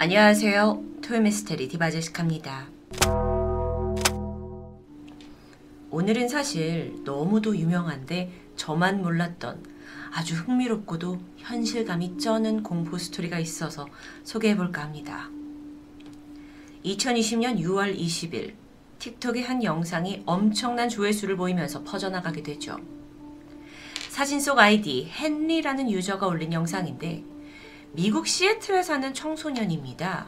안녕하세요. 토요미스테리 디바제시카입니다. 오늘은 사실 너무도 유명한데 저만 몰랐던 아주 흥미롭고도 현실감이 쩌는 공포 스토리가 있어서 소개해볼까 합니다. 2020년 6월 20일 틱톡의 한 영상이 엄청난 조회수를 보이면서 퍼져나가게 되죠. 사진 속 아이디 헨리라는 유저가 올린 영상인데 미국 시애틀에 사는 청소년입니다.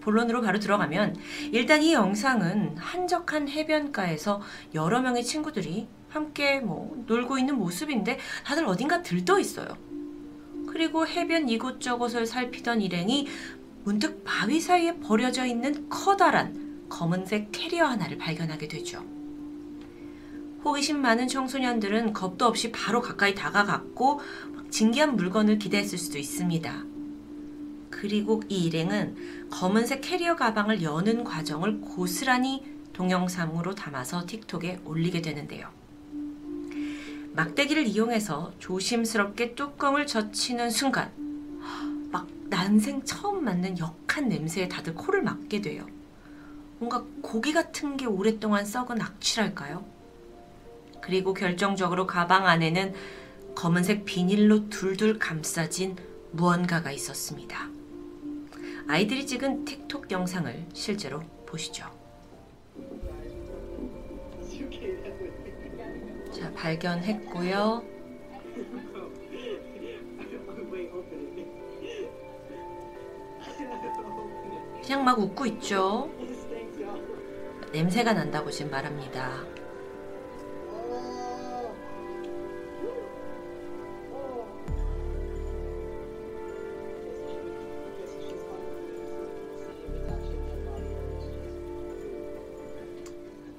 본론으로 바로 들어가면 일단 이 영상은 한적한 해변가에서 여러 명의 친구들이 함께 뭐 놀고 있는 모습인데 다들 어딘가 들떠 있어요. 그리고 해변 이곳저곳을 살피던 일행이 문득 바위 사이에 버려져 있는 커다란 검은색 캐리어 하나를 발견하게 되죠. 호기심 많은 청소년들은 겁도 없이 바로 가까이 다가갔고 진기한 물건을 기대했을 수도 있습니다. 그리고 이 일행은 검은색 캐리어 가방을 여는 과정을 고스란히 동영상으로 담아서 틱톡에 올리게 되는데요. 막대기를 이용해서 조심스럽게 뚜껑을 젖히는 순간 막 난생 처음 맡는 역한 냄새에 다들 코를 막게 돼요. 뭔가 고기 같은 게 오랫동안 썩은 악취랄까요? 그리고 결정적으로 가방 안에는 검은색 비닐로 둘둘 감싸진 무언가가 있었습니다. 아이들이 찍은 틱톡 영상을 실제로 보시죠. 자, 발견했고요. 그냥 막 웃고 있죠. 냄새가 난다고 지금 말합니다.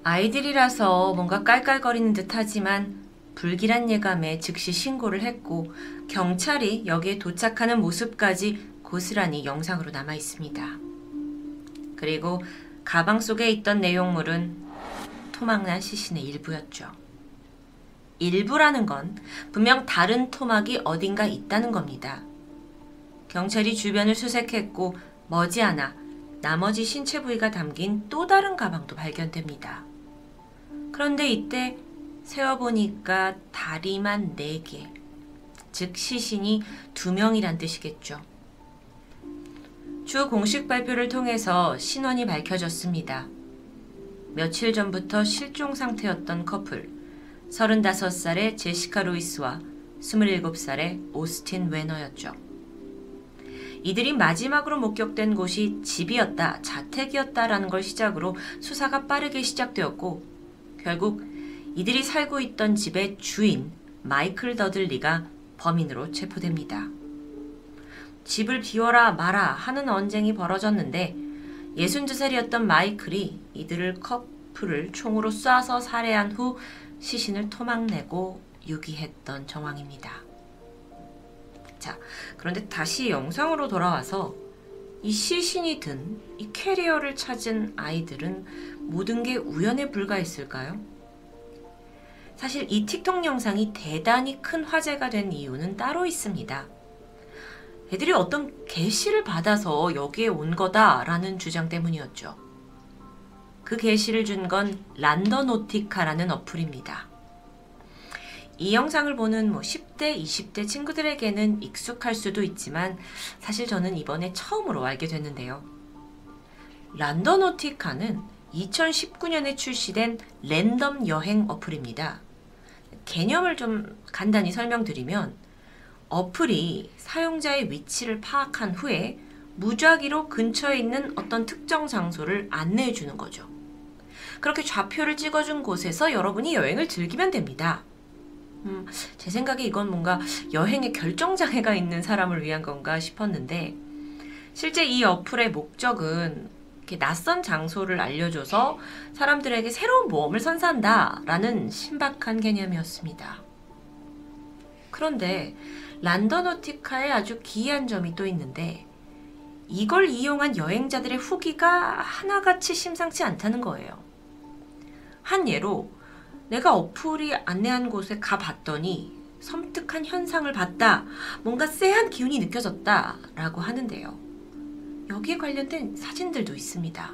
아이들이라서 뭔가 깔깔거리는 듯 하지만 불길한 예감에 즉시 신고를 했고 경찰이 여기에 도착하는 모습까지 고스란히 영상으로 남아 있습니다. 그리고 가방 속에 있던 내용물은 토막난 시신의 일부였죠. 일부라는 건 분명 다른 토막이 어딘가 있다는 겁니다. 경찰이 주변을 수색했고 머지않아 나머지 신체 부위가 담긴 또 다른 가방도 발견됩니다. 그런데 이때 세어보니까 다리만 4개, 즉 시신이 2명이란 뜻이겠죠. 주 공식 발표를 통해서 신원이 밝혀졌습니다. 며칠 전부터 실종 상태였던 커플, 35살의 제시카 로이스와 27살의 오스틴 웨너였죠. 이들이 마지막으로 목격된 곳이 집이었다, 자택이었다라는 걸 시작으로 수사가 빠르게 시작되었고, 결국 이들이 살고 있던 집의 주인 마이클 더들리가 범인으로 체포됩니다. 집을 비워라 마라 하는 언쟁이 벌어졌는데 62살이었던 마이클이 이들을 커플을 총으로 쏴서 살해한 후 시신을 토막내고 유기했던 정황입니다. 자, 그런데 다시 영상으로 돌아와서 이 시신이 든 이 캐리어를 찾은 아이들은 모든 게 우연에 불과했을까요? 사실 이 틱톡 영상이 대단히 큰 화제가 된 이유는 따로 있습니다. 애들이 어떤 게시를 받아서 여기에 온 거다라는 주장 때문이었죠. 그 게시를 준 건 란더노티카라는 어플입니다. 이 영상을 보는 뭐 10대, 20대 친구들에게는 익숙할 수도 있지만 사실 저는 이번에 처음으로 알게 됐는데요. 란더노티카는 2019년에 출시된 랜덤 여행 어플입니다. 개념을 좀 간단히 설명드리면 어플이 사용자의 위치를 파악한 후에 무작위로 근처에 있는 어떤 특정 장소를 안내해 주는 거죠. 그렇게 좌표를 찍어준 곳에서 여러분이 여행을 즐기면 됩니다. 음, 제 생각에 이건 뭔가 여행에 결정장애가 있는 사람을 위한 건가 싶었는데, 실제 이 어플의 목적은 이렇게 낯선 장소를 알려줘서 사람들에게 새로운 모험을 선사한다라는 신박한 개념이었습니다. 그런데 란더노티카에 아주 기이한 점이 또 있는데 이걸 이용한 여행자들의 후기가 하나같이 심상치 않다는 거예요. 한 예로 내가 어플이 안내한 곳에 가봤더니 섬뜩한 현상을 봤다. 뭔가 쎄한 기운이 느껴졌다. 라고 하는데요. 여기에 관련된 사진들도 있습니다.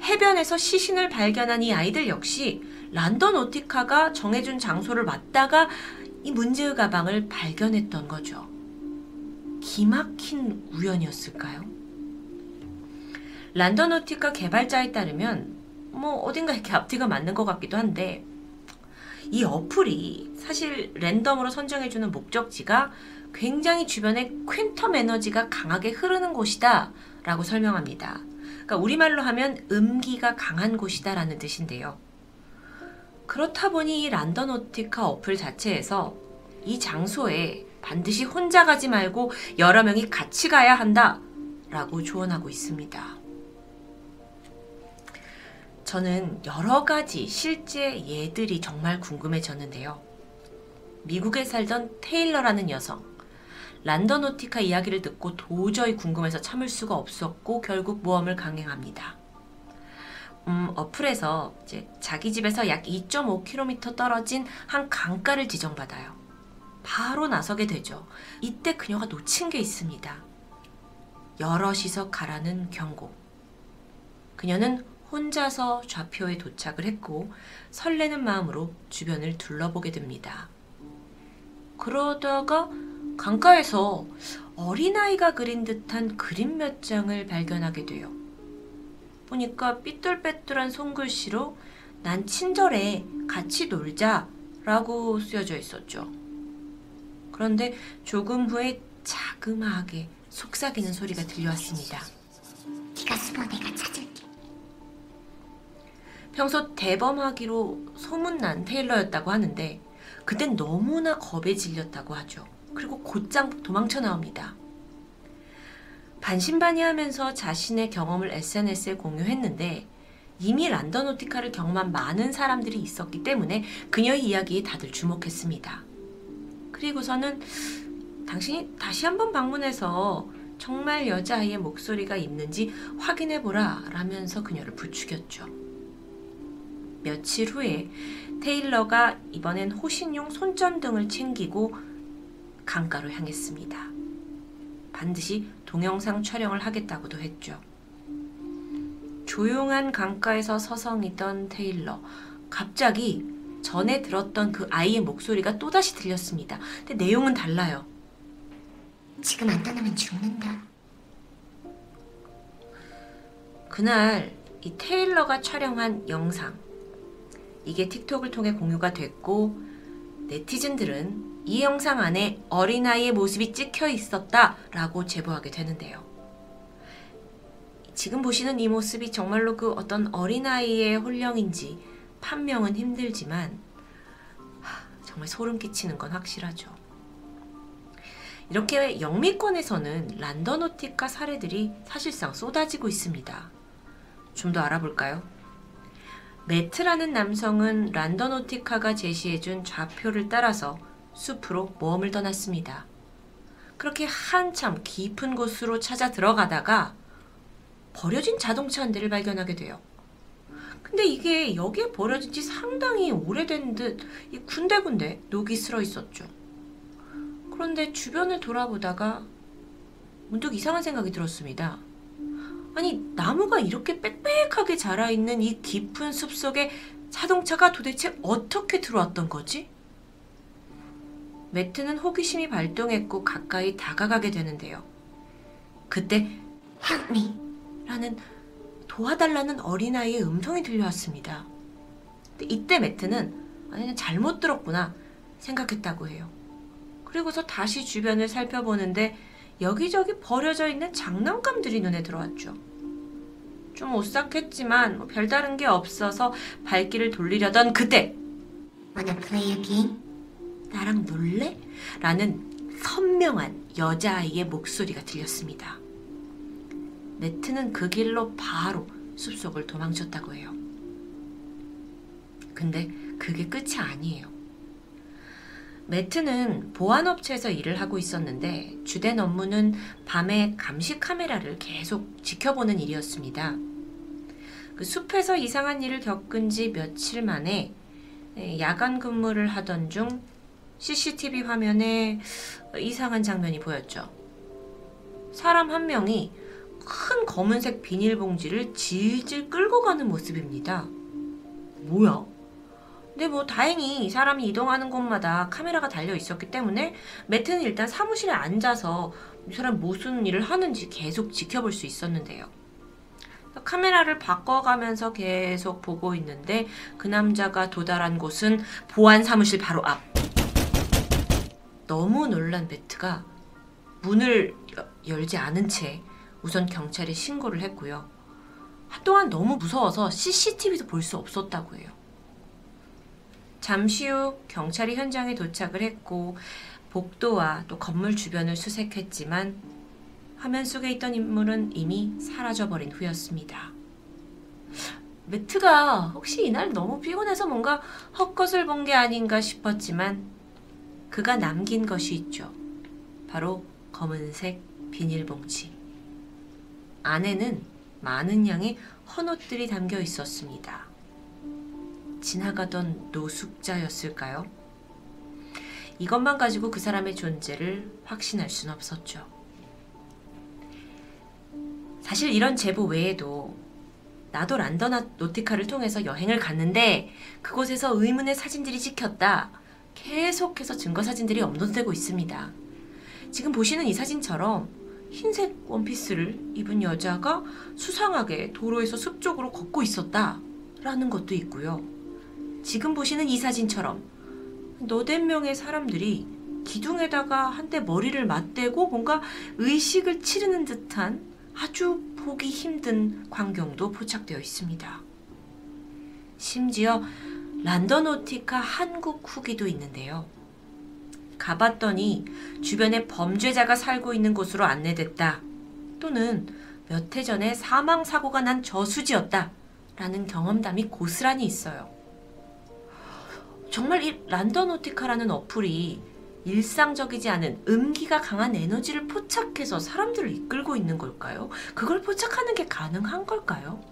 해변에서 시신을 발견한 이 아이들 역시 란던 오티카가 정해준 장소를 맞다가 이 문제의 가방을 발견했던 거죠. 기막힌 우연이었을까요? 란던 오티카 개발자에 따르면 뭐 어딘가 이렇게 앞뒤가 맞는 것 같기도 한데 이 어플이 사실 랜덤으로 선정해주는 목적지가 굉장히 주변에 퀸텀 에너지가 강하게 흐르는 곳이다 라고 설명합니다. 그러니까 우리말로 하면 음기가 강한 곳이다 라는 뜻인데요. 그렇다 보니 이 란더노티카 어플 자체에서 이 장소에 반드시 혼자 가지 말고 여러 명이 같이 가야 한다 라고 조언하고 있습니다. 저는 여러 가지 실제 예들이 정말 궁금해졌는데요. 미국에 살던 테일러라는 여성, 란더노티카 이야기를 듣고 도저히 궁금해서 참을 수가 없었고 결국 모험을 강행합니다. 음, 어플에서 이제 자기 집에서 약 2.5km 떨어진 한 강가를 지정받아요. 바로 나서게 되죠. 이때 그녀가 놓친 게 있습니다. 여럿이서 가라는 경고. 그녀는 혼자서 좌표에 도착을 했고 설레는 마음으로 주변을 둘러보게 됩니다. 그러다가 강가에서 어린아이가 그린 듯한 그림 몇 장을 발견하게 돼요. 보니까 삐뚤빼뚤한 손글씨로 난 친절해 같이 놀자 라고 쓰여져 있었죠. 그런데 조금 후에 자그마하게 속삭이는 소리가 들려왔습니다. 네가 숨어 내가 찾을게. 평소 대범하기로 소문난 테일러였다고 하는데 그땐 너무나 겁에 질렸다고 하죠. 그리고 곧장 도망쳐 나옵니다. 반신반의하면서 자신의 경험을 SNS에 공유했는데 이미 란더노티카를 경험한 많은 사람들이 있었기 때문에 그녀의 이야기에 다들 주목했습니다. 그리고서는 당신이 다시 한번 방문해서 정말 여자아이의 목소리가 있는지 확인해보라 라면서 그녀를 부추겼죠. 며칠 후에 테일러가 이번엔 호신용 손전등을 챙기고 강가로 향했습니다. 반드시 동영상 촬영을 하겠다고도 했죠. 조용한 강가에서 서성이던 테일러. 갑자기 전에 들었던 그 아이의 목소리가 또다시 들렸습니다. 근데 내용은 달라요. 지금 안 떠나면 죽는다. 그날 이 테일러가 촬영한 영상. 이게 틱톡을 통해 공유가 됐고, 네티즌들은 이 영상 안에 어린아이의 모습이 찍혀 있었다 라고 제보하게 되는데요. 지금 보시는 이 모습이 정말로 그 어떤 어린아이의 홀령인지 판명은 힘들지만 하, 정말 소름 끼치는 건 확실하죠. 이렇게 영미권에서는 란더노티카 사례들이 사실상 쏟아지고 있습니다. 좀 더 알아볼까요? 매트라는 남성은 란더노티카가 제시해준 좌표를 따라서 숲으로 모험을 떠났습니다. 그렇게 한참 깊은 곳으로 찾아 들어가다가 버려진 자동차 한 대를 발견하게 돼요. 근데 이게 여기에 버려진 지 상당히 오래된 듯 군데군데 녹이 슬어 있었죠. 그런데 주변을 돌아보다가 문득 이상한 생각이 들었습니다. 아니, 나무가 이렇게 빽빽하게 자라있는 이 깊은 숲 속에 자동차가 도대체 어떻게 들어왔던 거지? 매트는 호기심이 발동했고 가까이 다가가게 되는데요. 그때 Help me. 라는 도와달라는 어린아이의 음성이 들려왔습니다. 이때 매트는 아니 잘못 들었구나 생각했다고 해요. 그리고서 다시 주변을 살펴보는데 여기저기 버려져 있는 장난감들이 눈에 들어왔죠. 좀 오싹했지만 뭐 별다른 게 없어서 발길을 돌리려던 그때 Wanna play a game? 나랑 놀래? 라는 선명한 여자아이의 목소리가 들렸습니다. 네트는 그 길로 바로 숲속을 도망쳤다고 해요. 근데 그게 끝이 아니에요. 매트는 보안업체에서 일을 하고 있었는데 주된 업무는 밤에 감시 카메라를 계속 지켜보는 일이었습니다. 그 숲에서 이상한 일을 겪은 지 며칠 만에 야간 근무를 하던 중 CCTV 화면에 이상한 장면이 보였죠. 사람 한 명이 큰 검은색 비닐봉지를 질질 끌고 가는 모습입니다. 뭐야? 근데 뭐 다행히 사람이 이동하는 곳마다 카메라가 달려 있었기 때문에 매트는 일단 사무실에 앉아서 이 사람 무슨 일을 하는지 계속 지켜볼 수 있었는데요. 카메라를 바꿔가면서 계속 보고 있는데 그 남자가 도달한 곳은 보안 사무실 바로 앞. 너무 놀란 매트가 문을 여- 열지 않은 채 우선 경찰에 신고를 했고요. 한동안 너무 무서워서 CCTV도 볼 수 없었다고 해요. 잠시 후 경찰이 현장에 도착을 했고 복도와 또 건물 주변을 수색했지만 화면 속에 있던 인물은 이미 사라져버린 후였습니다. 매트가 혹시 이날 너무 피곤해서 뭔가 헛것을 본 게 아닌가 싶었지만 그가 남긴 것이 있죠. 바로 검은색 비닐봉지. 안에는 많은 양의 헌옷들이 담겨 있었습니다. 지나가던 노숙자였을까요? 이것만 가지고 그 사람의 존재를 확신할 순 없었죠. 사실 이런 제보 외에도 나도 란던 노티카를 통해서 여행을 갔는데 그곳에서 의문의 사진들이 찍혔다. 계속해서 증거 사진들이 업로드되고 있습니다. 지금 보시는 이 사진처럼 흰색 원피스를 입은 여자가 수상하게 도로에서 숲 쪽으로 걷고 있었다. 라는 것도 있고요. 지금 보시는 이 사진처럼 너댓 명의 사람들이 기둥에다가 한때 머리를 맞대고 뭔가 의식을 치르는 듯한 아주 보기 힘든 광경도 포착되어 있습니다. 심지어 란더노티카 한국 후기도 있는데요. 가봤더니 주변에 범죄자가 살고 있는 곳으로 안내됐다. 또는 몇 해 전에 사망 사고가 난 저수지였다. 라는 경험담이 고스란히 있어요. 정말 이 란더노티카라는 어플이 일상적이지 않은 음기가 강한 에너지를 포착해서 사람들을 이끌고 있는 걸까요? 그걸 포착하는 게 가능한 걸까요?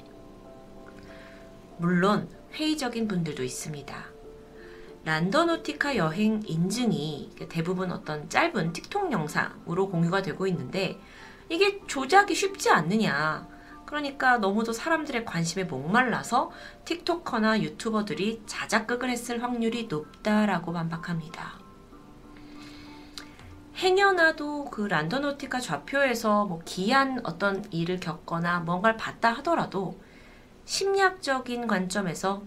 물론 회의적인 분들도 있습니다. 란더노티카 여행 인증이 대부분 어떤 짧은 틱톡 영상으로 공유가 되고 있는데 이게 조작이 쉽지 않느냐. 그러니까 너무도 사람들의 관심에 목말라서 틱토커나 유튜버들이 자작극을 했을 확률이 높다라고 반박합니다. 행여나도 그 란더노티카 좌표에서 뭐 기이한 어떤 일을 겪거나 뭔가를 봤다 하더라도 심리학적인 관점에서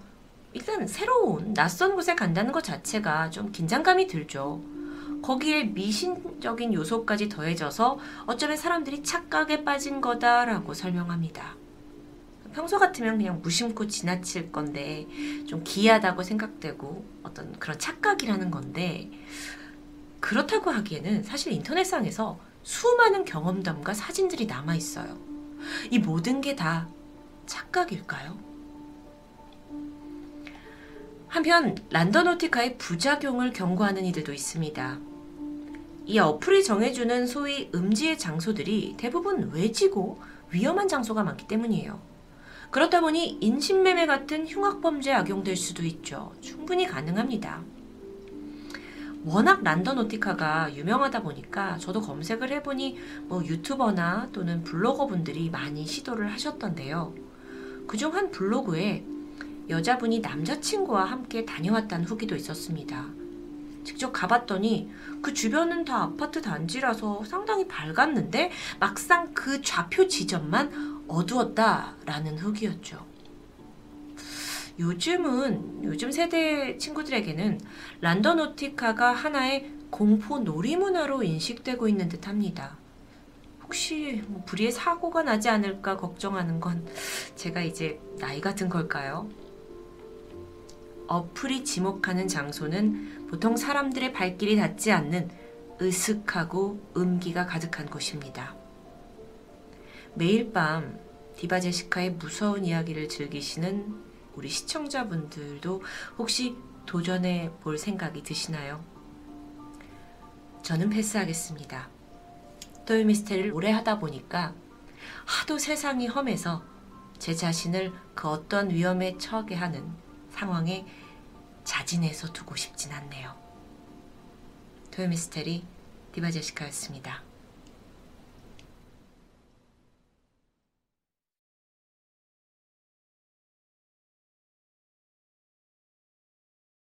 일단 새로운 낯선 곳에 간다는 것 자체가 좀 긴장감이 들죠. 거기에 미신적인 요소까지 더해져서 어쩌면 사람들이 착각에 빠진 거다라고 설명합니다. 평소 같으면 그냥 무심코 지나칠 건데 좀 기이하다고 생각되고 어떤 그런 착각이라는 건데 그렇다고 하기에는 사실 인터넷상에서 수많은 경험담과 사진들이 남아 있어요. 이 모든 게 다 착각일까요? 한편 란더노티카의 부작용을 경고하는 이들도 있습니다. 이 어플이 정해주는 소위 음지의 장소들이 대부분 외지고 위험한 장소가 많기 때문이에요. 그렇다 보니 인신매매 같은 흉악범죄에 악용될 수도 있죠. 충분히 가능합니다. 워낙 란더노티카가 유명하다 보니까 저도 검색을 해보니 뭐 유튜버나 또는 블로거 분들이 많이 시도를 하셨던데요. 그중 한 블로그에 여자분이 남자친구와 함께 다녀왔다는 후기도 있었습니다. 직접 가봤더니 그 주변은 다 아파트 단지라서 상당히 밝았는데 막상 그 좌표 지점만 어두웠다라는 후기였죠. 요즘은 요즘 세대 친구들에게는 란더노티카가 하나의 공포 놀이문화로 인식되고 있는 듯합니다. 혹시 뭐 불의의 사고가 나지 않을까 걱정하는 건 제가 이제 나이가 든 걸까요? 어플이 지목하는 장소는 보통 사람들의 발길이 닿지 않는 으슥하고 음기가 가득한 곳입니다. 매일 밤 디바 제시카의 무서운 이야기를 즐기시는 우리 시청자분들도 혹시 도전해 볼 생각이 드시나요? 저는 패스하겠습니다. 토요 미스테리를 오래 하다 보니까 하도 세상이 험해서 제 자신을 그 어떤 위험에 처하게 하는 상황에 자진해서 두고 싶진 않네요. 토요 미스테리 디바제시카였습니다.